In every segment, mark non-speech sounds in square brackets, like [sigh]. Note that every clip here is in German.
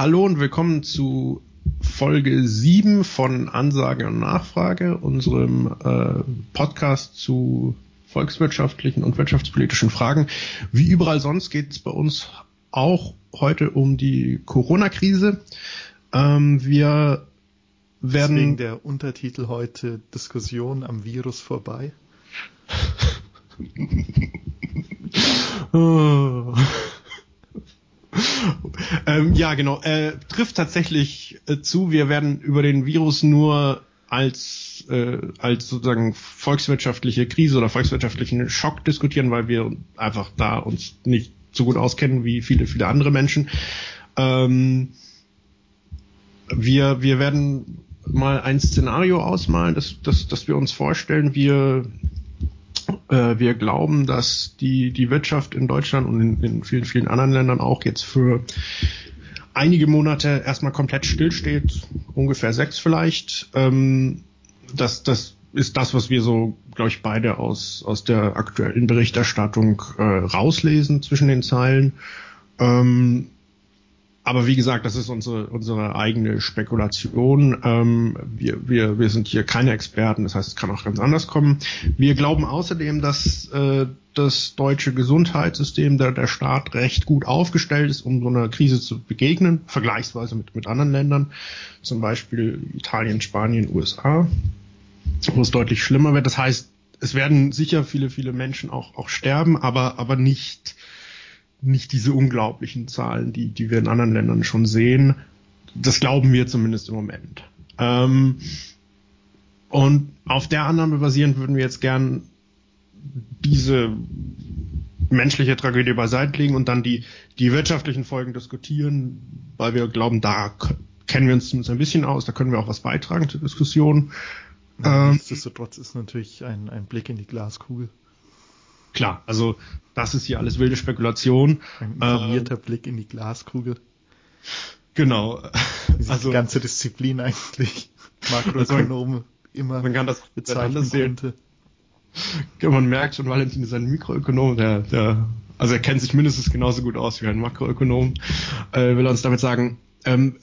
Hallo und willkommen zu Folge 7 von Ansage und Nachfrage, unserem äh, Podcast zu volkswirtschaftlichen und wirtschaftspolitischen Fragen. Wie überall sonst geht es bei uns auch heute um die Corona-Krise. Ähm, wir werden. Deswegen der Untertitel heute Diskussion am Virus vorbei. oh. [laughs] [laughs] ähm, ja, genau. Äh, trifft tatsächlich äh, zu. Wir werden über den Virus nur als äh, als sozusagen volkswirtschaftliche Krise oder volkswirtschaftlichen Schock diskutieren, weil wir einfach da uns nicht so gut auskennen wie viele viele andere Menschen. Ähm, wir wir werden mal ein Szenario ausmalen, das das das wir uns vorstellen. Wir wir glauben, dass die, die Wirtschaft in Deutschland und in, in vielen, vielen anderen Ländern auch jetzt für einige Monate erstmal komplett stillsteht, ungefähr sechs vielleicht. Ähm, das, das ist das, was wir so, glaube ich, beide aus, aus der aktuellen Berichterstattung äh, rauslesen zwischen den Zeilen. Ähm, aber wie gesagt, das ist unsere, unsere eigene Spekulation. Ähm, wir, wir, wir sind hier keine Experten, das heißt, es kann auch ganz anders kommen. Wir glauben außerdem, dass äh, das deutsche Gesundheitssystem, der, der Staat recht gut aufgestellt ist, um so einer Krise zu begegnen, vergleichsweise mit, mit anderen Ländern, zum Beispiel Italien, Spanien, USA, wo es deutlich schlimmer wird. Das heißt, es werden sicher viele, viele Menschen auch, auch sterben, aber, aber nicht nicht diese unglaublichen Zahlen, die, die wir in anderen Ländern schon sehen. Das glauben wir zumindest im Moment. Ähm, und auf der Annahme basierend würden wir jetzt gern diese menschliche Tragödie beiseite legen und dann die, die wirtschaftlichen Folgen diskutieren, weil wir glauben, da kennen wir uns zumindest ein bisschen aus, da können wir auch was beitragen zur Diskussion. Ähm, nichtsdestotrotz ist natürlich ein, ein Blick in die Glaskugel. Klar, also das ist hier alles wilde Spekulation. Ein informierter äh, Blick in die Glaskugel. Genau. also die ganze Disziplin eigentlich. Makroökonome also immer man kann das bezeichnen könnte. Ja, man merkt schon, Valentin ist ein Mikroökonom, der, der, also er kennt sich mindestens genauso gut aus wie ein Makroökonom. Äh, will uns damit sagen, ähm,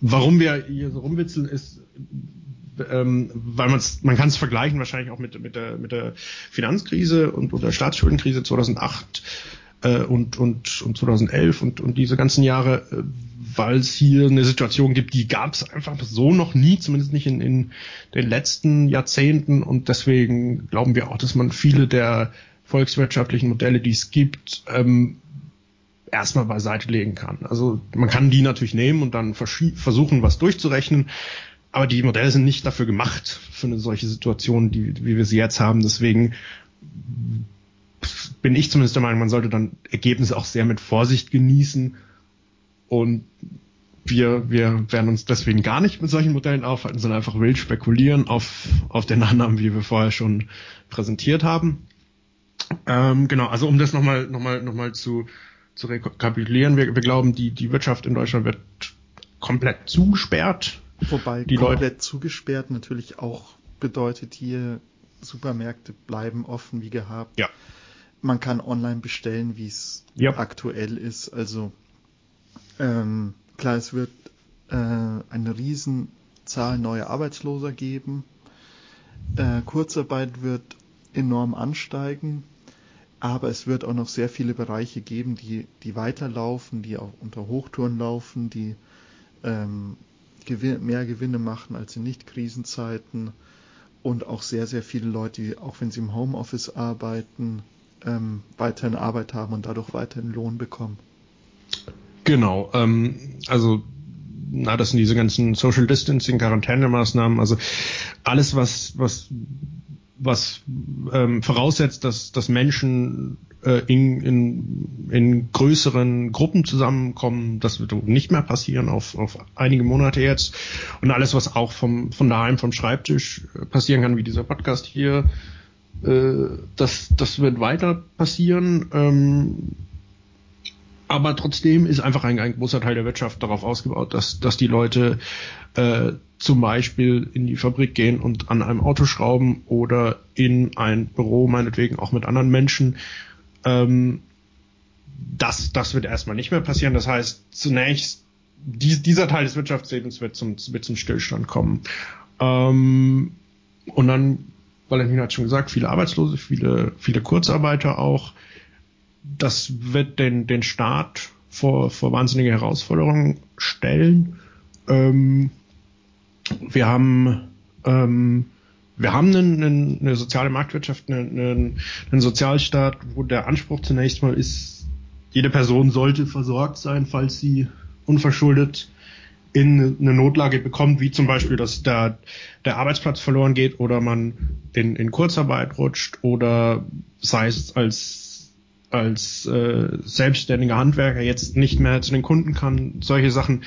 warum wir hier so rumwitzeln, ist, ähm, weil man's, man kann es vergleichen wahrscheinlich auch mit, mit, der, mit der Finanzkrise und, und der Staatsschuldenkrise 2008 äh, und, und, und 2011 und, und diese ganzen Jahre, äh, weil es hier eine Situation gibt, die gab es einfach so noch nie, zumindest nicht in, in den letzten Jahrzehnten und deswegen glauben wir auch, dass man viele der volkswirtschaftlichen Modelle, die es gibt, ähm, erstmal beiseite legen kann. Also man kann die natürlich nehmen und dann versuchen, was durchzurechnen, aber die Modelle sind nicht dafür gemacht, für eine solche Situation, die, wie wir sie jetzt haben. Deswegen bin ich zumindest der Meinung, man sollte dann Ergebnisse auch sehr mit Vorsicht genießen. Und wir, wir werden uns deswegen gar nicht mit solchen Modellen aufhalten, sondern einfach wild spekulieren auf, auf den Annahmen, wie wir vorher schon präsentiert haben. Ähm, genau, also um das nochmal noch mal, noch mal zu, zu rekapitulieren, wir, wir glauben, die, die Wirtschaft in Deutschland wird komplett zugesperrt Wobei die komplett Leute zugesperrt natürlich auch bedeutet hier, Supermärkte bleiben offen wie gehabt. Ja. Man kann online bestellen, wie es ja. aktuell ist. Also ähm, klar, es wird äh, eine Riesenzahl neuer Arbeitsloser geben. Äh, Kurzarbeit wird enorm ansteigen, aber es wird auch noch sehr viele Bereiche geben, die, die weiterlaufen, die auch unter Hochtouren laufen, die ähm, mehr Gewinne machen als in Nicht-Krisenzeiten und auch sehr, sehr viele Leute, die, auch wenn sie im Homeoffice arbeiten, ähm, weiterhin Arbeit haben und dadurch weiterhin Lohn bekommen. Genau, ähm, also na, das sind diese ganzen Social Distancing, Quarantänemaßnahmen, also alles, was, was, was ähm, voraussetzt, dass, dass Menschen äh, in, in, in größeren Gruppen zusammenkommen. Das wird nicht mehr passieren auf, auf einige Monate jetzt. Und alles, was auch vom, von daheim, vom Schreibtisch äh, passieren kann, wie dieser Podcast hier, äh, das, das wird weiter passieren. Ähm, aber trotzdem ist einfach ein, ein großer Teil der Wirtschaft darauf ausgebaut, dass, dass die Leute äh, zum Beispiel in die Fabrik gehen und an einem Auto schrauben oder in ein Büro, meinetwegen auch mit anderen Menschen ähm, das, das wird erstmal nicht mehr passieren. Das heißt, zunächst die, dieser Teil des Wirtschaftslebens wird zum, wird zum Stillstand kommen. Ähm, und dann, Valentin hat schon gesagt, viele Arbeitslose, viele, viele Kurzarbeiter auch. Das wird den, den Staat vor, vor wahnsinnige Herausforderungen stellen. Ähm, wir haben ähm, wir haben einen, einen, eine soziale Marktwirtschaft, einen, einen, einen Sozialstaat, wo der Anspruch zunächst mal ist, jede Person sollte versorgt sein, falls sie unverschuldet in eine Notlage bekommt, wie zum Beispiel, dass der, der Arbeitsplatz verloren geht oder man in, in Kurzarbeit rutscht oder sei es als, als äh, selbstständiger Handwerker jetzt nicht mehr zu den Kunden kann, solche Sachen.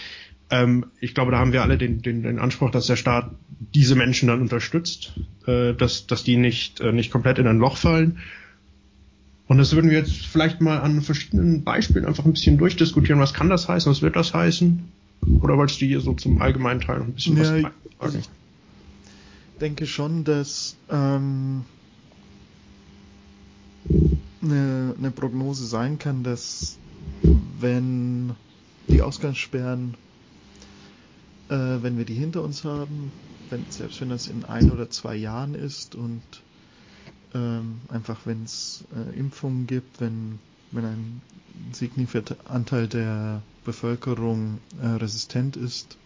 Ähm, ich glaube, da haben wir alle den, den, den Anspruch, dass der Staat diese Menschen dann unterstützt, äh, dass, dass die nicht, äh, nicht komplett in ein Loch fallen. Und das würden wir jetzt vielleicht mal an verschiedenen Beispielen einfach ein bisschen durchdiskutieren. Was kann das heißen? Was wird das heißen? Oder wolltest du hier so zum allgemeinen Teil noch ein bisschen ja, was sagen? Also ich denke schon, dass ähm, eine, eine Prognose sein kann, dass wenn die Ausgangssperren äh, wenn wir die hinter uns haben, wenn, selbst wenn das in ein oder zwei Jahren ist und ähm, einfach wenn es äh, Impfungen gibt, wenn, wenn ein signifikanter Anteil der Bevölkerung äh, resistent ist,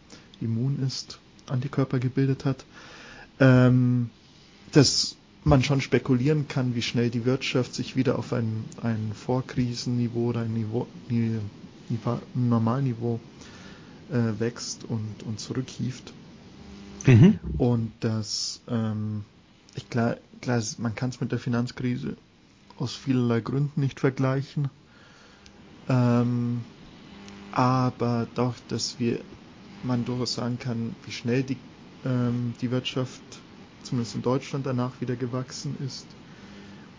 immun ist, Antikörper gebildet hat, ähm, dass man schon spekulieren kann, wie schnell die Wirtschaft sich wieder auf ein, ein Vorkrisenniveau oder ein, Niveau, ein Normalniveau äh, wächst und, und zurückhieft. Mhm. Und das, ähm, ich klar, klar, man kann es mit der Finanzkrise aus vielerlei Gründen nicht vergleichen. Ähm, aber doch, dass wir, man durchaus sagen kann, wie schnell die, ähm, die Wirtschaft, zumindest in Deutschland, danach wieder gewachsen ist.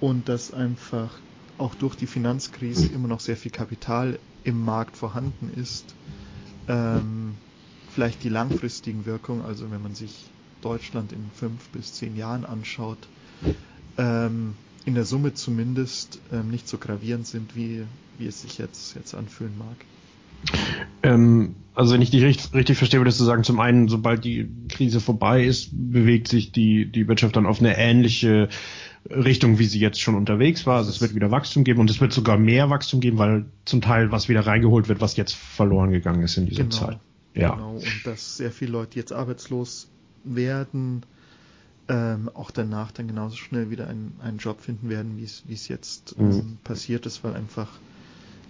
Und dass einfach auch durch die Finanzkrise immer noch sehr viel Kapital im Markt vorhanden ist ähm, vielleicht die langfristigen Wirkungen, also wenn man sich Deutschland in fünf bis zehn Jahren anschaut, ähm, in der Summe zumindest ähm, nicht so gravierend sind, wie, wie es sich jetzt, jetzt anfühlen mag. Ähm, also wenn ich dich richtig, richtig verstehe, würdest du sagen, zum einen, sobald die Krise vorbei ist, bewegt sich die, die Wirtschaft dann auf eine ähnliche Richtung, wie sie jetzt schon unterwegs war. Also es wird wieder Wachstum geben und es wird sogar mehr Wachstum geben, weil zum Teil was wieder reingeholt wird, was jetzt verloren gegangen ist in dieser genau, Zeit. Ja. Genau, und dass sehr viele Leute jetzt arbeitslos werden, ähm, auch danach dann genauso schnell wieder einen, einen Job finden werden, wie es wie es jetzt ähm, mhm. passiert ist, weil einfach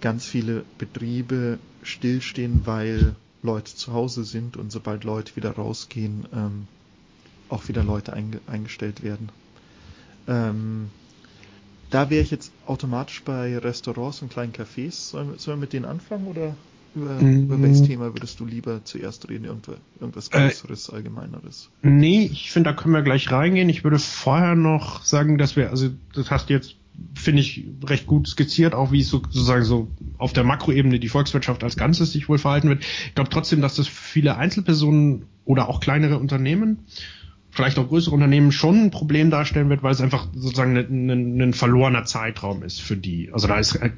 ganz viele Betriebe stillstehen, weil Leute zu Hause sind und sobald Leute wieder rausgehen, ähm, auch wieder Leute einge eingestellt werden. Ähm, da wäre ich jetzt automatisch bei Restaurants und kleinen Cafés. Sollen, sollen wir mit denen anfangen oder über, mm. über welches Thema würdest du lieber zuerst reden? Irgendwas, irgendwas äh, Größeres, äh, Allgemeineres? Nee, ich finde, da können wir gleich reingehen. Ich würde vorher noch sagen, dass wir, also das hast du jetzt, finde ich, recht gut skizziert, auch wie es so, sozusagen so auf der Makroebene die Volkswirtschaft als Ganzes sich wohl verhalten wird. Ich glaube trotzdem, dass das viele Einzelpersonen oder auch kleinere Unternehmen vielleicht auch größere Unternehmen schon ein Problem darstellen wird, weil es einfach sozusagen ein, ein, ein verlorener Zeitraum ist für die. Also da ist äh,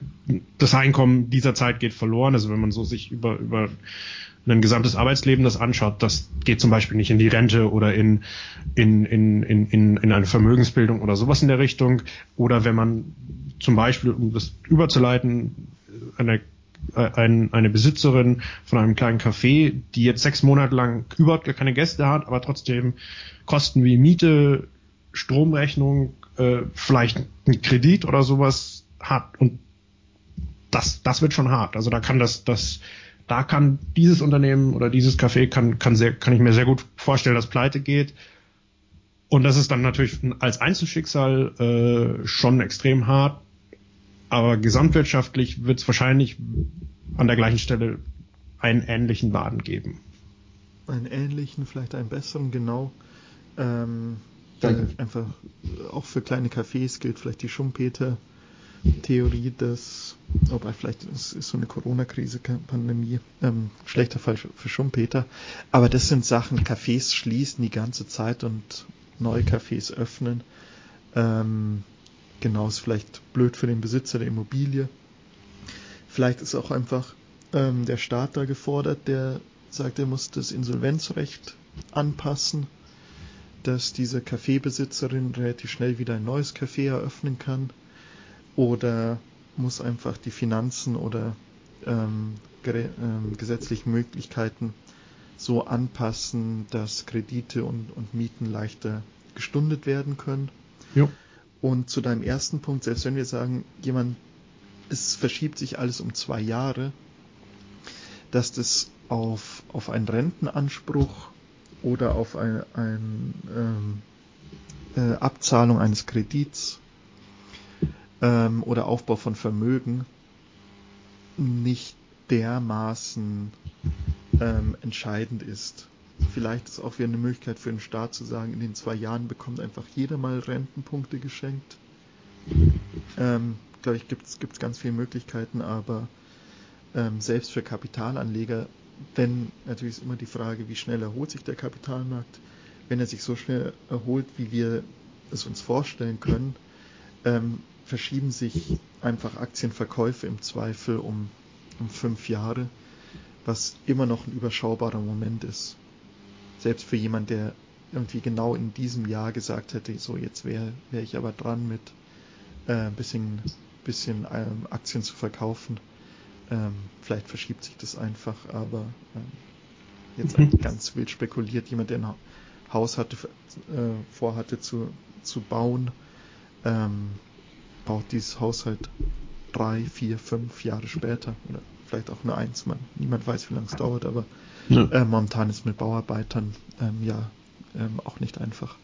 das Einkommen dieser Zeit geht verloren. Also wenn man so sich über über ein gesamtes Arbeitsleben das anschaut, das geht zum Beispiel nicht in die Rente oder in, in, in, in, in, in eine Vermögensbildung oder sowas in der Richtung. Oder wenn man zum Beispiel, um das überzuleiten, eine ein, eine Besitzerin von einem kleinen Café, die jetzt sechs Monate lang überhaupt gar keine Gäste hat, aber trotzdem Kosten wie Miete, Stromrechnung, äh, vielleicht ein Kredit oder sowas hat und das, das wird schon hart. Also da kann das, das, da kann dieses Unternehmen oder dieses Café kann, kann sehr, kann ich mir sehr gut vorstellen, dass pleite geht. Und das ist dann natürlich als Einzelschicksal äh, schon extrem hart. Aber gesamtwirtschaftlich wird es wahrscheinlich an der gleichen Stelle einen ähnlichen Laden geben. Einen ähnlichen, vielleicht einen besseren, genau. Ähm, einfach auch für kleine Cafés gilt vielleicht die Schumpeter-Theorie, dass, wobei vielleicht ist, ist so eine Corona-Krise, Pandemie, ähm, schlechter Fall für, für Schumpeter. Aber das sind Sachen, Cafés schließen die ganze Zeit und neue Cafés öffnen. Ähm, genau, ist vielleicht blöd für den Besitzer der Immobilie. Vielleicht ist auch einfach ähm, der Staat da gefordert, der sagt, er muss das Insolvenzrecht anpassen, dass diese Kaffeebesitzerin relativ schnell wieder ein neues Café eröffnen kann oder muss einfach die Finanzen oder ähm, ähm, gesetzlichen Möglichkeiten so anpassen, dass Kredite und, und Mieten leichter gestundet werden können. Jo. Und zu deinem ersten Punkt, selbst wenn wir sagen, jemand, es verschiebt sich alles um zwei Jahre, dass das auf, auf einen Rentenanspruch oder auf eine ein, ähm, äh, Abzahlung eines Kredits ähm, oder Aufbau von Vermögen nicht dermaßen ähm, entscheidend ist. Vielleicht ist auch wieder eine Möglichkeit für den Staat zu sagen, in den zwei Jahren bekommt einfach jeder mal Rentenpunkte geschenkt. Ähm, glaube ich, gibt es ganz viele Möglichkeiten, aber ähm, selbst für Kapitalanleger, wenn natürlich ist immer die Frage, wie schnell erholt sich der Kapitalmarkt. Wenn er sich so schnell erholt, wie wir es uns vorstellen können, ähm, verschieben sich einfach Aktienverkäufe im Zweifel um, um fünf Jahre, was immer noch ein überschaubarer Moment ist. Selbst für jemand, der irgendwie genau in diesem Jahr gesagt hätte, so jetzt wäre wär ich aber dran mit äh, bisschen, bisschen ähm, Aktien zu verkaufen ähm, vielleicht verschiebt sich das einfach, aber ähm, jetzt [laughs] ganz wild spekuliert, jemand, der ein Haus hatte, äh, vorhatte zu, zu bauen, ähm, baut dieses Haus halt drei, vier, fünf Jahre später oder vielleicht auch nur eins, man, niemand weiß, wie lange es dauert, aber ja. äh, momentan ist mit Bauarbeitern ähm, ja ähm, auch nicht einfach.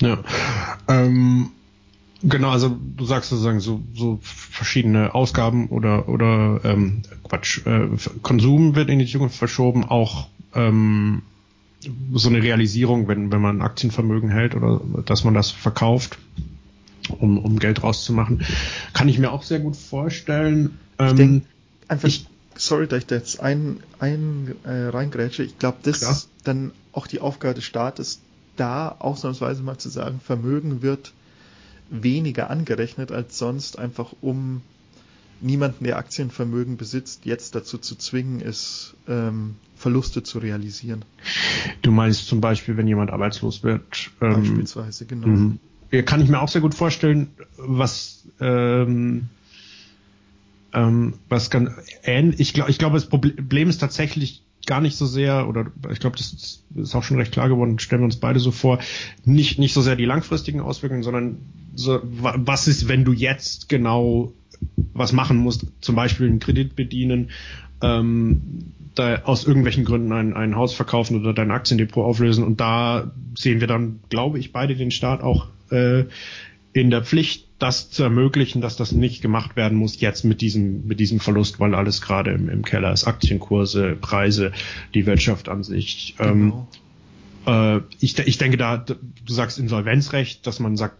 Ja. Ähm, Genau, also du sagst sozusagen so, so verschiedene Ausgaben oder oder ähm, Quatsch, äh, Konsum wird in die Zukunft verschoben, auch ähm, so eine Realisierung, wenn wenn man Aktienvermögen hält oder dass man das verkauft, um um Geld rauszumachen, kann ich mir auch sehr gut vorstellen. Ähm, ich denke einfach, ich, sorry, dass ich da jetzt ein, ein äh, reingrätsche. Ich glaube, das klar. ist dann auch die Aufgabe des Staates, da ausnahmsweise mal zu sagen, Vermögen wird weniger angerechnet als sonst, einfach um niemanden, der Aktienvermögen besitzt, jetzt dazu zu zwingen, es ähm, Verluste zu realisieren. Du meinst zum Beispiel, wenn jemand arbeitslos wird? Ähm, Beispielsweise, genau. Mhm. Kann ich mir auch sehr gut vorstellen, was ähm, ähm, was ganz ähnlich. Ich glaube, ich glaube, das Problem ist tatsächlich gar nicht so sehr, oder ich glaube, das ist auch schon recht klar geworden, stellen wir uns beide so vor, nicht, nicht so sehr die langfristigen Auswirkungen, sondern so, was ist, wenn du jetzt genau was machen musst, zum Beispiel einen Kredit bedienen, ähm, da aus irgendwelchen Gründen ein, ein Haus verkaufen oder dein Aktiendepot auflösen und da sehen wir dann, glaube ich, beide den Staat auch äh, in der Pflicht, das zu ermöglichen, dass das nicht gemacht werden muss jetzt mit diesem, mit diesem Verlust, weil alles gerade im, im Keller ist. Aktienkurse, Preise, die Wirtschaft an sich. Genau. Ähm, äh, ich, ich denke da, du sagst Insolvenzrecht, dass man sagt,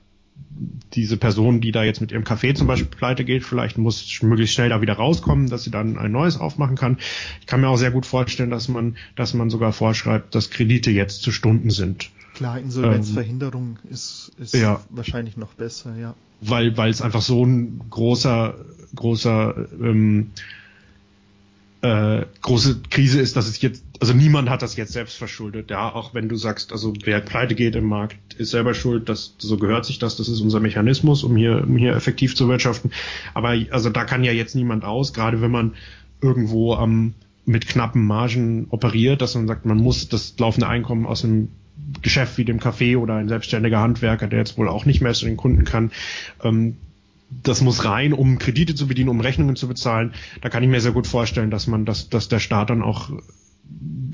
diese Person, die da jetzt mit ihrem Café zum Beispiel pleite geht, vielleicht muss möglichst schnell da wieder rauskommen, dass sie dann ein neues aufmachen kann. Ich kann mir auch sehr gut vorstellen, dass man, dass man sogar vorschreibt, dass Kredite jetzt zu Stunden sind. Klar, Insolvenzverhinderung ähm, ist, ist ja. wahrscheinlich noch besser, ja. Weil, weil es einfach so ein großer, großer, ähm, äh, große Krise ist, dass es jetzt, also niemand hat das jetzt selbst verschuldet, ja, auch wenn du sagst, also wer pleite geht im Markt, ist selber schuld, das, so gehört sich das, das ist unser Mechanismus, um hier, um hier effektiv zu wirtschaften. Aber also da kann ja jetzt niemand aus, gerade wenn man irgendwo am ähm, mit knappen Margen operiert, dass man sagt, man muss das laufende Einkommen aus einem Geschäft wie dem Café oder ein selbstständiger Handwerker, der jetzt wohl auch nicht mehr zu den Kunden kann, ähm, das muss rein, um Kredite zu bedienen, um Rechnungen zu bezahlen. Da kann ich mir sehr gut vorstellen, dass man, dass, dass der Staat dann auch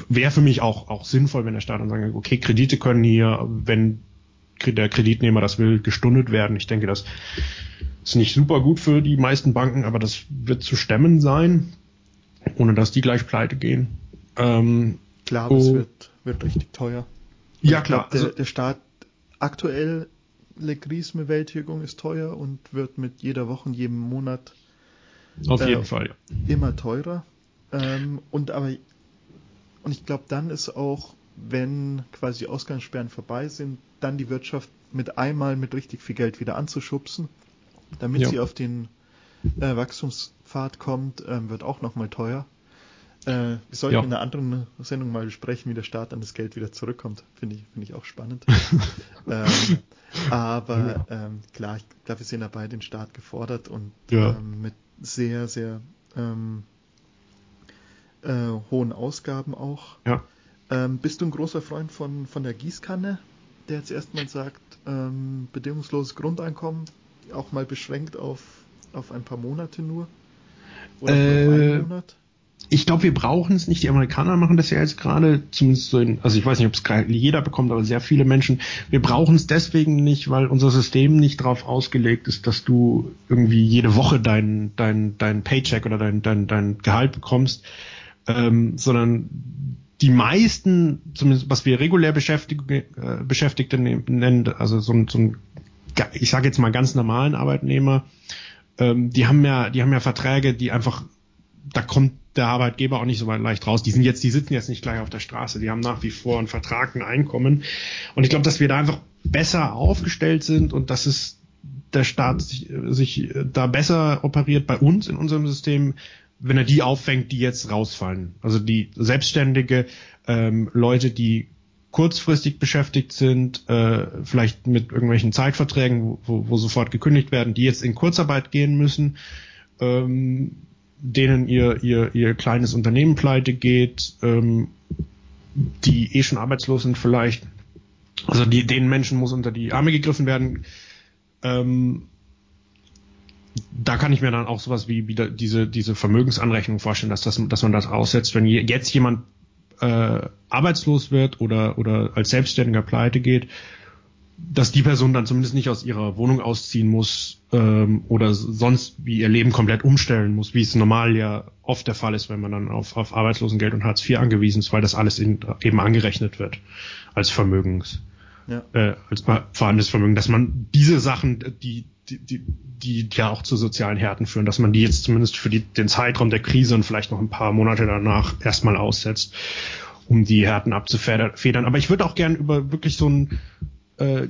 wäre für mich auch auch sinnvoll, wenn der Staat dann sagt, okay, Kredite können hier, wenn der Kreditnehmer das will, gestundet werden. Ich denke, das ist nicht super gut für die meisten Banken, aber das wird zu stemmen sein, ohne dass die gleich pleite gehen. Ähm, Klar, aber oh, es wird, wird richtig teuer. Ja, klar. Glaub, der, also, der Staat aktuell Krisenbewältigung ist teuer und wird mit jeder Woche und jedem Monat auf äh, jeden Fall immer teurer. Ähm, und aber und ich glaube, dann ist auch, wenn quasi Ausgangssperren vorbei sind, dann die Wirtschaft mit einmal mit richtig viel Geld wieder anzuschubsen, damit ja. sie auf den äh, Wachstumspfad kommt, ähm, wird auch nochmal teuer. Äh, wir sollten ja. in einer anderen Sendung mal besprechen, wie der Staat an das Geld wieder zurückkommt. Finde ich, finde ich auch spannend. [laughs] ähm, aber ähm, klar, ich glaube, wir sehen dabei den Staat gefordert und ja. ähm, mit sehr, sehr ähm, äh, hohen Ausgaben auch. Ja. Ähm, bist du ein großer Freund von, von der Gießkanne, der jetzt erstmal sagt, ähm, bedingungsloses Grundeinkommen, auch mal beschränkt auf, auf ein paar Monate nur? Oder äh, auf einen Monat? Ich glaube, wir brauchen es nicht. Die Amerikaner machen das ja jetzt gerade, zumindest so in, also ich weiß nicht, ob es jeder bekommt, aber sehr viele Menschen. Wir brauchen es deswegen nicht, weil unser System nicht darauf ausgelegt ist, dass du irgendwie jede Woche dein, dein, dein Paycheck oder dein, dein, dein Gehalt bekommst, ähm, sondern die meisten, zumindest was wir regulär Beschäftigte, äh, Beschäftigte nennen, also so ein, so ein ich sage jetzt mal ganz normalen Arbeitnehmer, ähm, die haben ja, die haben ja Verträge, die einfach, da kommt der Arbeitgeber auch nicht so weit leicht raus. Die sind jetzt, die sitzen jetzt nicht gleich auf der Straße, die haben nach wie vor einen Vertrag, ein Einkommen. Und ich glaube, dass wir da einfach besser aufgestellt sind und dass es der Staat sich, sich da besser operiert bei uns in unserem System, wenn er die auffängt, die jetzt rausfallen. Also die selbstständige ähm, Leute, die kurzfristig beschäftigt sind, äh, vielleicht mit irgendwelchen Zeitverträgen, wo, wo sofort gekündigt werden, die jetzt in Kurzarbeit gehen müssen. Ähm, denen ihr, ihr, ihr kleines Unternehmen pleite geht, ähm, die eh schon arbeitslos sind vielleicht. Also die, den Menschen muss unter die Arme gegriffen werden. Ähm, da kann ich mir dann auch sowas wie wieder diese, diese Vermögensanrechnung vorstellen, dass, das, dass man das aussetzt, wenn jetzt jemand äh, arbeitslos wird oder, oder als Selbstständiger pleite geht, dass die Person dann zumindest nicht aus ihrer Wohnung ausziehen muss ähm, oder sonst wie ihr Leben komplett umstellen muss, wie es normal ja oft der Fall ist, wenn man dann auf, auf Arbeitslosengeld und Hartz IV angewiesen ist, weil das alles in, eben angerechnet wird als Vermögens, ja. äh, als vorhandenes Vermögen, dass man diese Sachen, die, die, die, die ja auch zu sozialen Härten führen, dass man die jetzt zumindest für die, den Zeitraum der Krise und vielleicht noch ein paar Monate danach erstmal aussetzt, um die Härten abzufedern. Aber ich würde auch gern über wirklich so ein äh,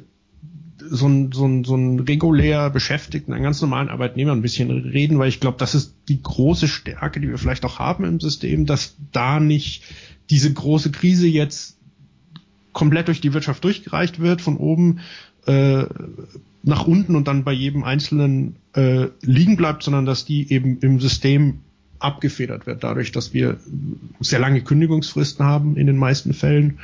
so ein, so ein, so ein regulär Beschäftigten, einen ganz normalen Arbeitnehmer ein bisschen reden, weil ich glaube, das ist die große Stärke, die wir vielleicht auch haben im System, dass da nicht diese große Krise jetzt komplett durch die Wirtschaft durchgereicht wird, von oben äh, nach unten und dann bei jedem Einzelnen äh, liegen bleibt, sondern dass die eben im System abgefedert wird, dadurch, dass wir sehr lange Kündigungsfristen haben in den meisten Fällen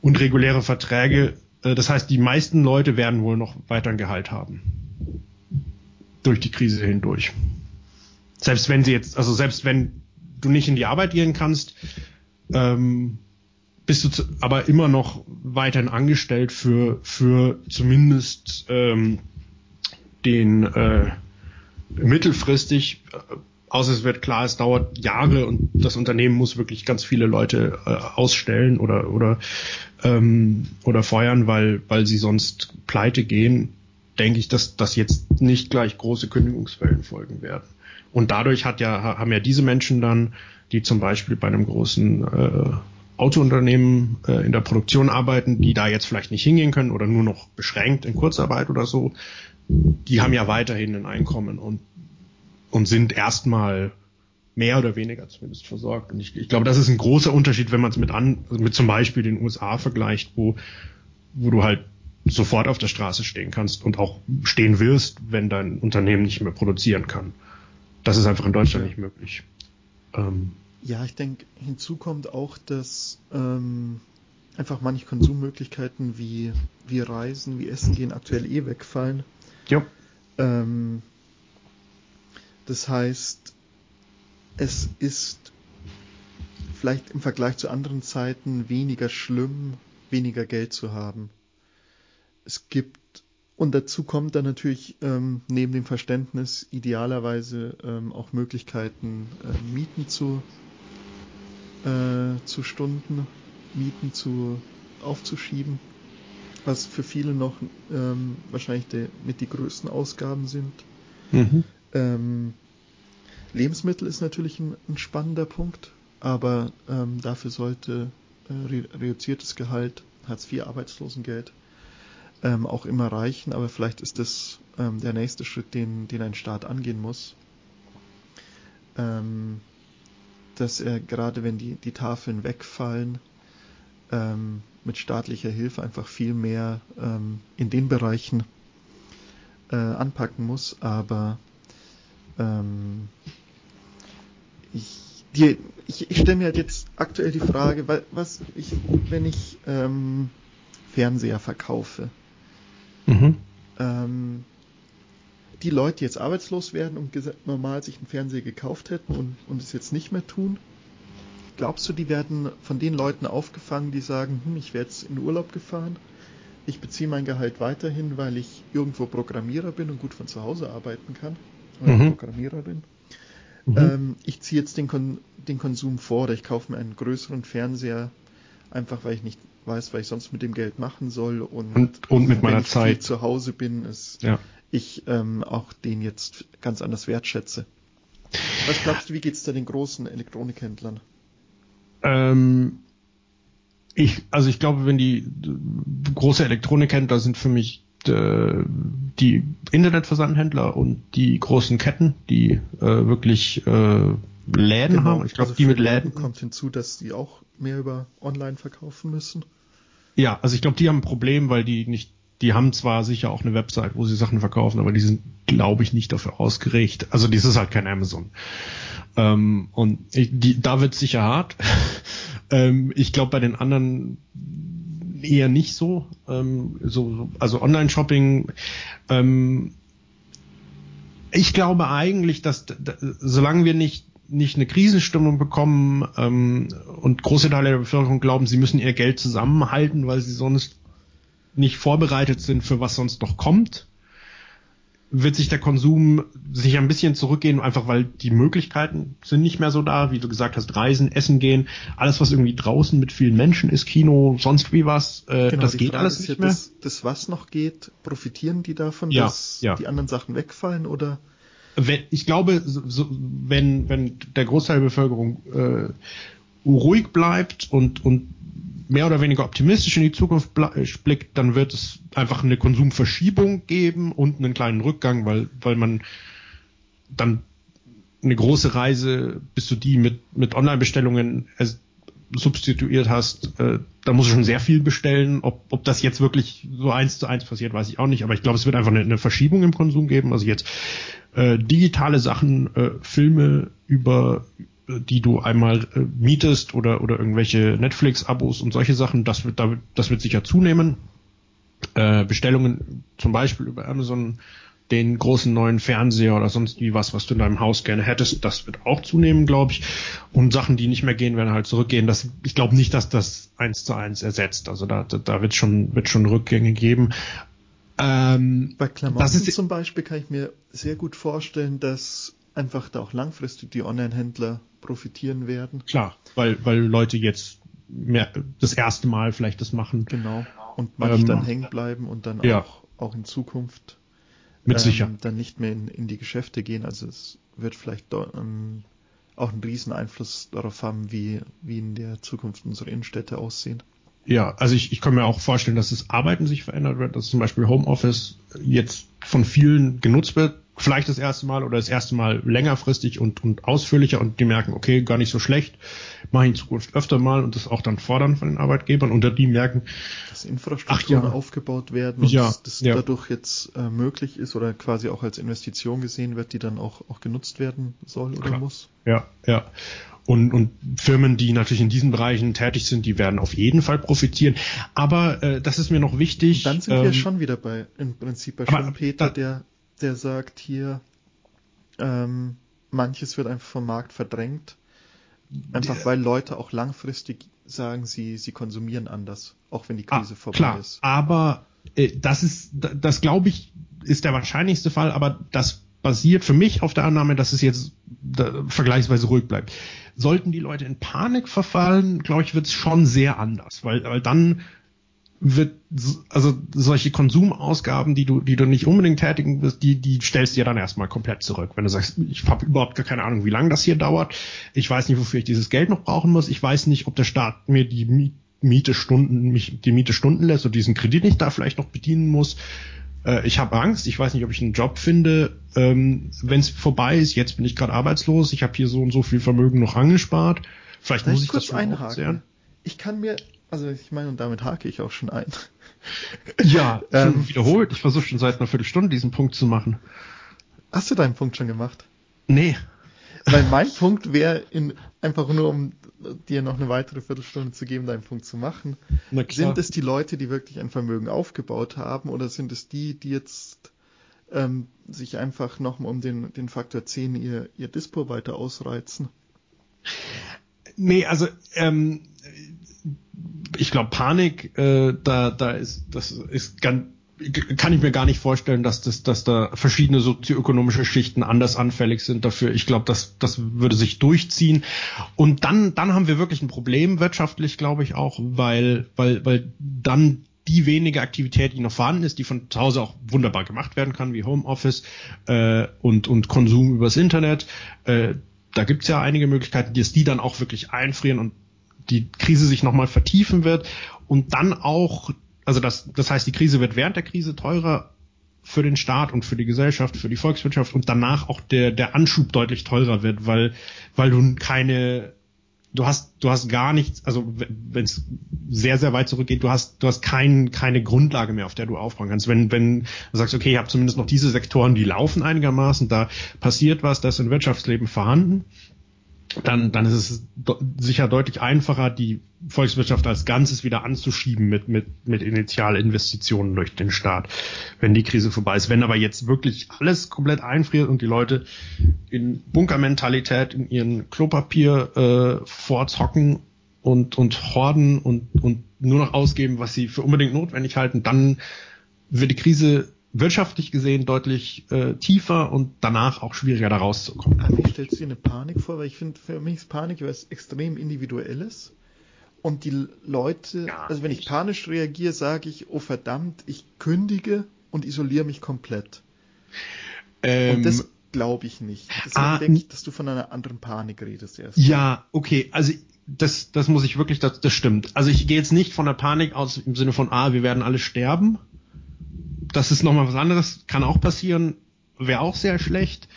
und reguläre Verträge das heißt, die meisten Leute werden wohl noch weiter ein Gehalt haben. Durch die Krise hindurch. Selbst wenn sie jetzt, also selbst wenn du nicht in die Arbeit gehen kannst, ähm, bist du zu, aber immer noch weiterhin angestellt für, für zumindest ähm, den äh, mittelfristig, äh, außer es wird klar, es dauert Jahre und das Unternehmen muss wirklich ganz viele Leute äh, ausstellen oder oder ähm, oder feuern, weil, weil sie sonst pleite gehen, denke ich, dass, dass jetzt nicht gleich große Kündigungswellen folgen werden. Und dadurch hat ja, haben ja diese Menschen dann, die zum Beispiel bei einem großen äh, Autounternehmen äh, in der Produktion arbeiten, die da jetzt vielleicht nicht hingehen können oder nur noch beschränkt in Kurzarbeit oder so, die haben ja weiterhin ein Einkommen und, und sind erstmal mehr oder weniger zumindest versorgt. Und ich, ich glaube, das ist ein großer Unterschied, wenn man es mit an, mit zum Beispiel den USA vergleicht, wo, wo du halt sofort auf der Straße stehen kannst und auch stehen wirst, wenn dein Unternehmen nicht mehr produzieren kann. Das ist einfach in Deutschland nicht möglich. Ähm, ja, ich denke, hinzu kommt auch, dass ähm, einfach manche Konsummöglichkeiten wie, wie Reisen, wie Essen gehen aktuell eh wegfallen. Ja. Ähm, das heißt, es ist vielleicht im Vergleich zu anderen Zeiten weniger schlimm, weniger Geld zu haben. Es gibt und dazu kommt dann natürlich ähm, neben dem Verständnis idealerweise ähm, auch Möglichkeiten, äh, Mieten zu, äh, zu Stunden, Mieten zu aufzuschieben, was für viele noch ähm, wahrscheinlich de, mit die größten Ausgaben sind. Mhm. Lebensmittel ist natürlich ein, ein spannender Punkt, aber ähm, dafür sollte äh, re reduziertes Gehalt, Hartz IV Arbeitslosengeld ähm, auch immer reichen, aber vielleicht ist das ähm, der nächste Schritt, den, den ein Staat angehen muss. ähm, dass er gerade wenn die, die Tafeln wegfallen, ähm, mit staatlicher Hilfe einfach viel mehr ähm, in den Bereichen äh, anpacken muss. Aber ähm, ich, die, ich, ich stelle mir halt jetzt aktuell die Frage, was ich, wenn ich ähm, Fernseher verkaufe, mhm. ähm, die Leute, die jetzt arbeitslos werden und normal sich einen Fernseher gekauft hätten und, und es jetzt nicht mehr tun, glaubst du, die werden von den Leuten aufgefangen, die sagen, hm, ich werde jetzt in Urlaub gefahren, ich beziehe mein Gehalt weiterhin, weil ich irgendwo Programmierer bin und gut von zu Hause arbeiten kann, mhm. Programmiererin. Mhm. Ähm, ich ziehe jetzt den, Kon den Konsum vor oder ich kaufe mir einen größeren Fernseher, einfach weil ich nicht weiß, was ich sonst mit dem Geld machen soll und, und, und mit meiner Zeit zu Hause bin, ist ja ich ähm, auch den jetzt ganz anders wertschätze. Was glaubst du, wie geht es da den großen Elektronikhändlern? Ähm, ich, also ich glaube, wenn die große Elektronikhändler sind für mich äh, die Internetversandhändler und die großen Ketten, die äh, wirklich äh, Läden genau. haben. Ich glaube, also die mit Läden kommt hinzu, dass die auch mehr über Online verkaufen müssen. Ja, also ich glaube, die haben ein Problem, weil die nicht die haben zwar sicher auch eine Website, wo sie Sachen verkaufen, aber die sind, glaube ich, nicht dafür ausgerichtet. Also das ist halt kein Amazon. Ähm, und ich, die, da wird sicher hart. [laughs] ähm, ich glaube bei den anderen eher nicht so. Ähm, so also Online-Shopping. Ähm, ich glaube eigentlich, dass da, solange wir nicht nicht eine Krisenstimmung bekommen ähm, und große Teile der Bevölkerung glauben, sie müssen ihr Geld zusammenhalten, weil sie sonst nicht vorbereitet sind für was sonst noch kommt, wird sich der Konsum sich ein bisschen zurückgehen, einfach weil die Möglichkeiten sind nicht mehr so da, wie du gesagt hast, Reisen, Essen gehen, alles was irgendwie draußen mit vielen Menschen ist, Kino, sonst wie was, äh, genau, das geht Frage alles nicht ja, mehr. Das, das, was noch geht, profitieren die davon, ja, dass ja. die anderen Sachen wegfallen oder? Wenn, ich glaube, so, wenn, wenn der Großteil der Bevölkerung äh, ruhig bleibt und, und mehr oder weniger optimistisch in die Zukunft äh, blickt, dann wird es einfach eine Konsumverschiebung geben und einen kleinen Rückgang, weil, weil man dann eine große Reise, bis du die mit, mit Online-Bestellungen substituiert hast, äh, da musst du schon sehr viel bestellen. Ob, ob das jetzt wirklich so eins zu eins passiert, weiß ich auch nicht. Aber ich glaube, es wird einfach eine, eine Verschiebung im Konsum geben. Also jetzt äh, digitale Sachen, äh, Filme über die du einmal äh, mietest oder, oder irgendwelche Netflix-Abos und solche Sachen, das wird, das wird sicher zunehmen. Äh, Bestellungen zum Beispiel über Amazon, den großen neuen Fernseher oder sonst wie was, was du in deinem Haus gerne hättest, das wird auch zunehmen, glaube ich. Und Sachen, die nicht mehr gehen, werden halt zurückgehen. Das, ich glaube nicht, dass das eins zu eins ersetzt. Also da, da, da wird schon, wird schon Rückgänge geben. Ähm, Bei Klamotten ist, zum Beispiel kann ich mir sehr gut vorstellen, dass einfach da auch langfristig die Online-Händler profitieren werden. Klar, weil, weil Leute jetzt mehr, das erste Mal vielleicht das machen. Genau. Und manche ähm, dann hängen bleiben und dann ja. auch, auch in Zukunft mit ähm, sicher. dann nicht mehr in, in die Geschäfte gehen. Also es wird vielleicht ähm, auch einen riesen Einfluss darauf haben, wie, wie in der Zukunft unsere Innenstädte aussehen. Ja, also ich, ich kann mir auch vorstellen, dass das Arbeiten sich verändert wird, dass zum Beispiel Homeoffice jetzt von vielen genutzt wird, vielleicht das erste Mal oder das erste Mal längerfristig und, und ausführlicher und die merken, okay, gar nicht so schlecht, mache ich in Zukunft öfter mal und das auch dann fordern von den Arbeitgebern und die merken, dass Infrastrukturen ja, aufgebaut werden und ja, das ja. dadurch jetzt äh, möglich ist oder quasi auch als Investition gesehen wird, die dann auch, auch genutzt werden soll oder Klar. muss. Ja, ja. Und, und Firmen, die natürlich in diesen Bereichen tätig sind, die werden auf jeden Fall profitieren. Aber äh, das ist mir noch wichtig. Und dann sind ähm, wir schon wieder bei im Prinzip bei Schumpeter, der der sagt hier, ähm, manches wird einfach vom Markt verdrängt. Einfach der, weil Leute auch langfristig sagen, sie, sie konsumieren anders, auch wenn die ah, Krise ah, vorbei klar, ist. Aber äh, das ist, das glaube ich, ist der wahrscheinlichste Fall, aber das basiert für mich auf der Annahme, dass es jetzt da, vergleichsweise ruhig bleibt. Sollten die Leute in Panik verfallen, glaube ich, wird es schon sehr anders, weil, weil dann wird also solche Konsumausgaben, die du, die du nicht unbedingt tätigen wirst, die, die stellst du ja dann erstmal komplett zurück. Wenn du sagst, ich habe überhaupt gar keine Ahnung, wie lange das hier dauert, ich weiß nicht, wofür ich dieses Geld noch brauchen muss, ich weiß nicht, ob der Staat mir die Miete Stunden, mich die Miete Stunden lässt oder diesen Kredit nicht da vielleicht noch bedienen muss. äh, ich habe Angst, ich weiß nicht, ob ich einen Job finde, ähm, wenn es vorbei ist. Jetzt bin ich gerade arbeitslos, ich habe hier so und so viel Vermögen noch angespart. Vielleicht Darf muss ich, das schon einhaken. Ich kann mir, also ich meine, und damit hake ich auch schon ein. Ja, [laughs] ähm, wiederholt. Ich versuche schon seit einer Viertelstunde diesen Punkt zu machen. Hast du deinen Punkt schon gemacht? Nee. Weil mein Punkt wäre, einfach nur um dir noch eine weitere Viertelstunde zu geben, deinen Punkt zu machen. Sind es die Leute, die wirklich ein Vermögen aufgebaut haben, oder sind es die, die jetzt ähm, sich einfach nochmal um den, den Faktor 10 ihr, ihr Dispo weiter ausreizen? Nee, also ähm, ich glaube Panik, äh, da, da ist, das ist ganz kann ich mir gar nicht vorstellen, dass das, dass da verschiedene sozioökonomische Schichten anders anfällig sind dafür. Ich glaube, das, das würde sich durchziehen. Und dann, dann haben wir wirklich ein Problem wirtschaftlich, glaube ich auch, weil, weil, weil dann die wenige Aktivität, die noch vorhanden ist, die von zu Hause auch wunderbar gemacht werden kann, wie Homeoffice äh, und, und Konsum übers Internet. Äh, da gibt's ja einige Möglichkeiten, dass die dann auch wirklich einfrieren und die Krise sich nochmal vertiefen wird und dann auch also das, das heißt, die Krise wird während der Krise teurer für den Staat und für die Gesellschaft, für die Volkswirtschaft und danach auch der, der Anschub deutlich teurer wird, weil, weil du keine, du hast, du hast gar nichts, also wenn es sehr, sehr weit zurückgeht, du hast, du hast kein, keine Grundlage mehr, auf der du aufbauen kannst. Wenn, wenn du sagst, okay, ich habe zumindest noch diese Sektoren, die laufen einigermaßen, da passiert was, das ist im Wirtschaftsleben vorhanden, dann, dann ist es sicher deutlich einfacher, die Volkswirtschaft als Ganzes wieder anzuschieben mit, mit, mit Initialinvestitionen durch den Staat, wenn die Krise vorbei ist. Wenn aber jetzt wirklich alles komplett einfriert und die Leute in Bunkermentalität in ihren Klopapier äh, vorzocken und, und horden und, und nur noch ausgeben, was sie für unbedingt notwendig halten, dann wird die Krise wirtschaftlich gesehen deutlich äh, tiefer und danach auch schwieriger da rauszukommen. Wie stellst du dir eine Panik vor? Weil ich finde, für mich ist Panik was extrem Individuelles. Und die Leute, ja, also wenn ich panisch reagiere, sage ich, oh verdammt, ich kündige und isoliere mich komplett. Ähm, und das glaube ich nicht. Deswegen ah, denke ich, dass du von einer anderen Panik redest erst. Ja, okay. Also das, das muss ich wirklich, das, das stimmt. Also ich gehe jetzt nicht von der Panik aus im Sinne von, ah, wir werden alle sterben, das ist nochmal was anderes, kann auch passieren, wäre auch sehr schlecht.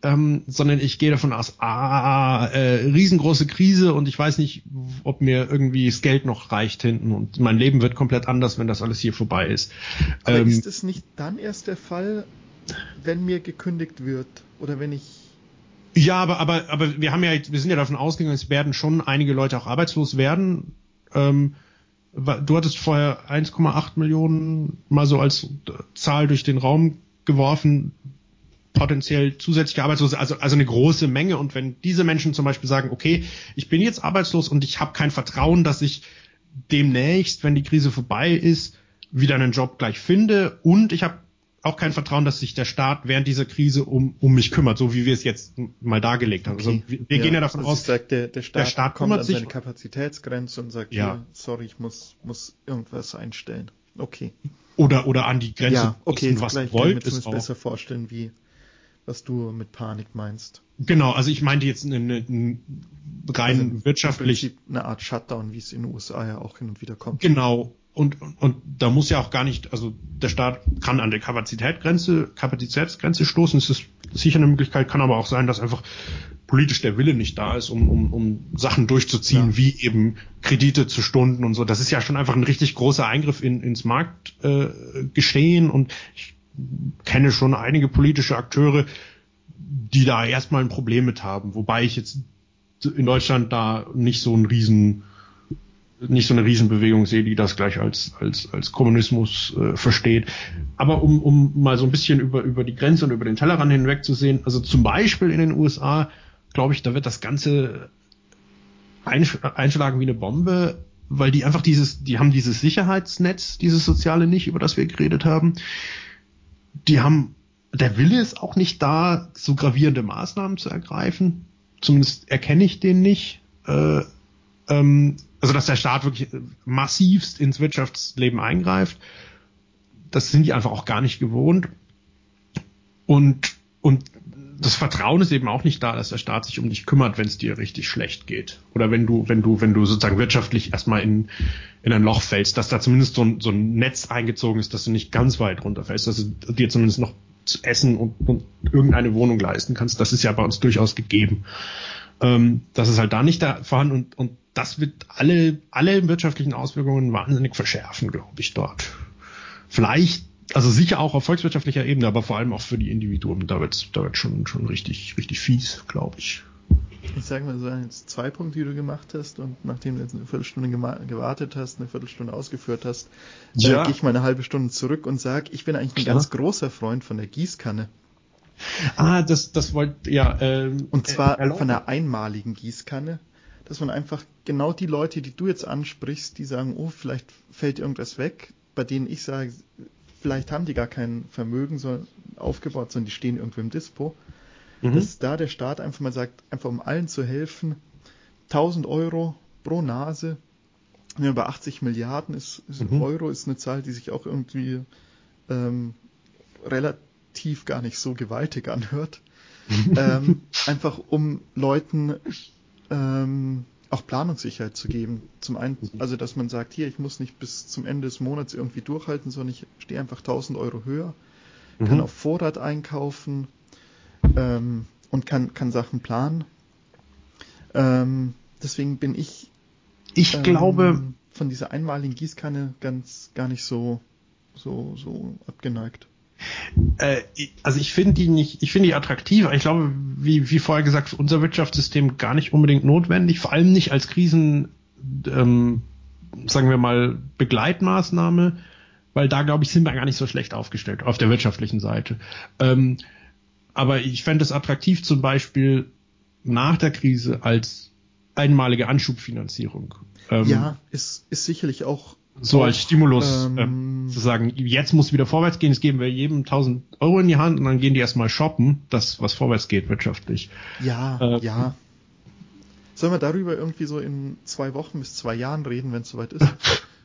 Ähm, sondern ich gehe davon aus, ah, äh, riesengroße Krise und ich weiß nicht, ob mir irgendwie das Geld noch reicht hinten und mein Leben wird komplett anders, wenn das alles hier vorbei ist. Aber ähm, ist es nicht dann erst der Fall, wenn mir gekündigt wird oder wenn ich ja, aber, aber, aber wir haben ja, wir sind ja davon ausgegangen, es werden schon einige Leute auch arbeitslos werden. Ähm, du hattest vorher 1,8 Millionen mal so als Zahl durch den Raum geworfen, potenziell zusätzliche Arbeitslose, also, also eine große Menge. Und wenn diese Menschen zum Beispiel sagen, okay, ich bin jetzt arbeitslos und ich habe kein Vertrauen, dass ich demnächst, wenn die Krise vorbei ist, wieder einen Job gleich finde und ich habe auch kein Vertrauen, dass sich der Staat während dieser Krise um, um mich kümmert, so wie wir es jetzt mal dargelegt haben. Also okay. Also wir, wir ja, gehen ja davon also aus, sagt, der, der, Staat der Staat kommt an seine Kapazitätsgrenze und sagt, ja, sorry, ich muss, muss irgendwas einstellen. Okay. Oder, oder an die Grenze, ja, okay, was gleich wollt, ist auch. besser vorstellen, wie, was du mit Panik meinst. Genau, also ich meinte jetzt eine, eine rein also wirtschaftlich. eine Art Shutdown, wie es in den USA ja auch hin und wieder kommt. Genau, und, und da muss ja auch gar nicht, also der Staat kann an der Kapazitätsgrenze, Kapazitätsgrenze stoßen. Es ist sicher eine Möglichkeit, kann aber auch sein, dass einfach politisch der Wille nicht da ist, um, um, um Sachen durchzuziehen, ja. wie eben Kredite zu Stunden und so. Das ist ja schon einfach ein richtig großer Eingriff in, ins Marktgeschehen äh, und ich kenne schon einige politische Akteure, die da erstmal ein Problem mit haben, wobei ich jetzt in Deutschland da nicht so ein riesen nicht so eine Riesenbewegung sehe, die das gleich als, als, als Kommunismus äh, versteht. Aber um, um mal so ein bisschen über, über die Grenze und über den Tellerrand hinweg zu sehen, also zum Beispiel in den USA, glaube ich, da wird das Ganze einschlagen wie eine Bombe, weil die einfach dieses, die haben dieses Sicherheitsnetz, dieses soziale nicht, über das wir geredet haben. Die haben, der Wille ist auch nicht da, so gravierende Maßnahmen zu ergreifen. Zumindest erkenne ich den nicht. Äh, ähm, also dass der Staat wirklich massivst ins Wirtschaftsleben eingreift. Das sind die einfach auch gar nicht gewohnt. Und, und das Vertrauen ist eben auch nicht da, dass der Staat sich um dich kümmert, wenn es dir richtig schlecht geht. Oder wenn du, wenn du, wenn du sozusagen wirtschaftlich erstmal in, in ein Loch fällst, dass da zumindest so ein, so ein Netz eingezogen ist, dass du nicht ganz weit runterfällst, dass du dir zumindest noch zu essen und, und irgendeine Wohnung leisten kannst. Das ist ja bei uns durchaus gegeben. Ähm, das ist halt da nicht da vorhanden und, und das wird alle, alle wirtschaftlichen Auswirkungen wahnsinnig verschärfen, glaube ich, dort. Vielleicht also sicher auch auf volkswirtschaftlicher Ebene, aber vor allem auch für die Individuen. Da wird da wird schon schon richtig richtig fies, glaube ich. Ich sage mal so jetzt zwei Punkte, die du gemacht hast und nachdem du jetzt eine Viertelstunde gewartet hast, eine Viertelstunde ausgeführt hast, äh, ja. gehe ich mal eine halbe Stunde zurück und sage, ich bin eigentlich ein Klar. ganz großer Freund von der Gießkanne. Ah, das das wollte ja. Ähm, und zwar äh, von der einmaligen Gießkanne, dass man einfach genau die Leute, die du jetzt ansprichst, die sagen, oh, vielleicht fällt irgendwas weg, bei denen ich sage, vielleicht haben die gar kein Vermögen so aufgebaut, sondern die stehen irgendwo im Dispo. Mhm. Dass da der Staat einfach mal sagt, einfach um allen zu helfen, 1000 Euro pro Nase, ja, bei 80 Milliarden ist, ist mhm. Euro ist eine Zahl, die sich auch irgendwie ähm, relativ gar nicht so gewaltig anhört. [laughs] ähm, einfach um Leuten ähm, auch Planungssicherheit zu geben. Zum einen, mhm. also dass man sagt, hier, ich muss nicht bis zum Ende des Monats irgendwie durchhalten, sondern ich stehe einfach 1000 Euro höher, mhm. kann auf Vorrat einkaufen ähm, und kann, kann Sachen planen. Ähm, deswegen bin ich, ich ähm, glaube, von dieser einmaligen Gießkanne ganz gar nicht so so so abgeneigt. Äh, also ich finde die nicht, ich finde die attraktiv. Ich glaube, wie, wie vorher gesagt, für unser Wirtschaftssystem gar nicht unbedingt notwendig, vor allem nicht als Krisen, ähm, sagen wir mal, Begleitmaßnahme, weil da, glaube ich, sind wir gar nicht so schlecht aufgestellt auf der wirtschaftlichen Seite. Ähm, aber ich fände es attraktiv zum Beispiel nach der Krise als einmalige Anschubfinanzierung. Ähm, ja, ist, ist sicherlich auch so als Stimulus ähm, ähm, zu sagen, jetzt muss wieder vorwärts gehen, jetzt geben wir jedem 1000 Euro in die Hand und dann gehen die erstmal shoppen, das was vorwärts geht wirtschaftlich. Ja, äh, ja. Sollen wir darüber irgendwie so in zwei Wochen bis zwei Jahren reden, wenn es soweit ist?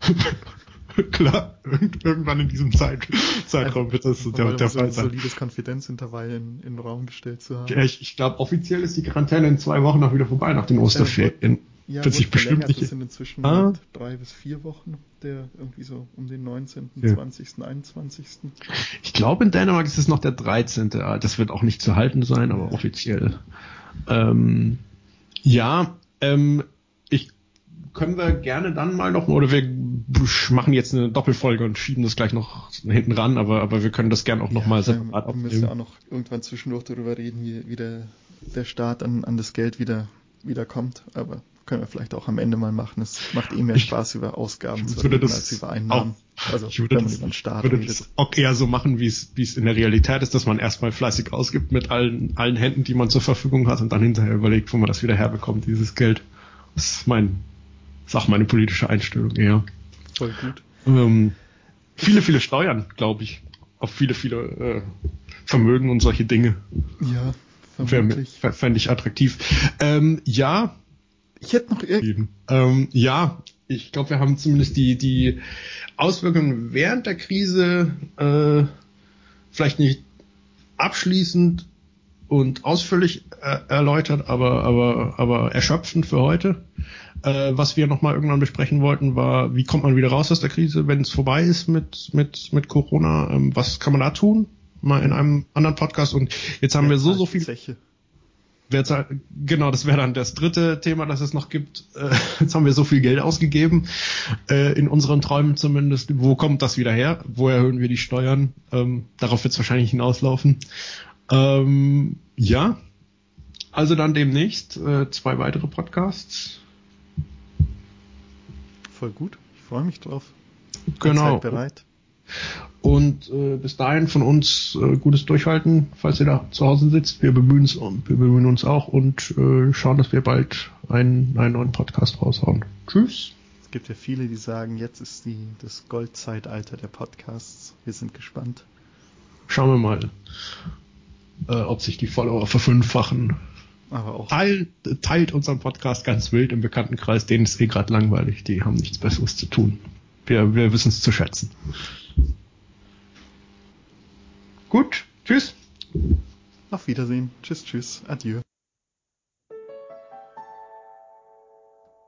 [laughs] Klar, irgendwann in diesem Zeit, Zeitraum wird das der, der Fall sein. ein solides Konfidenzintervall in, in den Raum gestellt zu haben. Ja, ich, ich glaube, offiziell ist die Quarantäne in zwei Wochen auch wieder vorbei nach den Osterferien. Ja, wird sich bestimmt nicht. Das sind inzwischen ah. drei bis vier Wochen, der irgendwie so um den 19., ja. 20., 21. Ich glaube, in Dänemark ist es noch der 13. Ah, das wird auch nicht zu halten sein, aber offiziell. Ähm, ja, ähm, ich können wir gerne dann mal noch, oder wir machen jetzt eine Doppelfolge und schieben das gleich noch hinten ran, aber, aber wir können das gerne auch noch ja, mal separat aufnehmen. Wir müssen ja auch noch irgendwann zwischendurch darüber reden, wie, wie der, der Staat an, an das Geld wieder, wieder kommt, aber können wir vielleicht auch am Ende mal machen. Es macht eh mehr Spaß, über Ausgaben zu reden als über Einnahmen. Auch, also, ich würde wenn man das, über den Staat würde das auch eher so machen, wie es, wie es in der Realität ist, dass man erstmal fleißig ausgibt mit allen, allen Händen, die man zur Verfügung hat und dann hinterher überlegt, wo man das wieder herbekommt, dieses Geld. Das ist mein, ist auch meine politische Einstellung eher. Voll gut. Ähm, viele, viele Steuern, glaube ich. Auf viele, viele äh, Vermögen und solche Dinge. Ja, vermutlich. Fände ich attraktiv. Ähm, ja, ich hätte noch irgend... Ähm, ja, ich glaube, wir haben zumindest die, die Auswirkungen während der Krise äh, vielleicht nicht abschließend und ausführlich äh, erläutert, aber, aber, aber erschöpfend für heute. Äh, was wir nochmal irgendwann besprechen wollten, war, wie kommt man wieder raus aus der Krise, wenn es vorbei ist mit, mit, mit Corona? Ähm, was kann man da tun? Mal in einem anderen Podcast. Und jetzt haben ja, wir so, so viel. Zeche genau, das wäre dann das dritte Thema, das es noch gibt. Äh, jetzt haben wir so viel Geld ausgegeben, äh, in unseren Träumen zumindest. Wo kommt das wieder her? Wo erhöhen wir die Steuern? Ähm, darauf wird es wahrscheinlich hinauslaufen. Ähm, ja, also dann demnächst äh, zwei weitere Podcasts. Voll gut, ich freue mich drauf. Genau. Zeit bereit. Und äh, bis dahin von uns äh, gutes Durchhalten, falls ihr da zu Hause sitzt. Wir bemühen uns, wir bemühen uns auch und äh, schauen, dass wir bald einen, einen neuen Podcast raushauen. Tschüss. Es gibt ja viele, die sagen, jetzt ist die, das Goldzeitalter der Podcasts. Wir sind gespannt. Schauen wir mal, äh, ob sich die Follower verfünffachen. Aber auch. Teilt, teilt unseren Podcast ganz wild im Bekanntenkreis, denen ist eh gerade langweilig, die haben nichts Besseres zu tun. Wir, wir wissen es zu schätzen. Gut, tschüss. Auf Wiedersehen. Tschüss, tschüss. Adieu.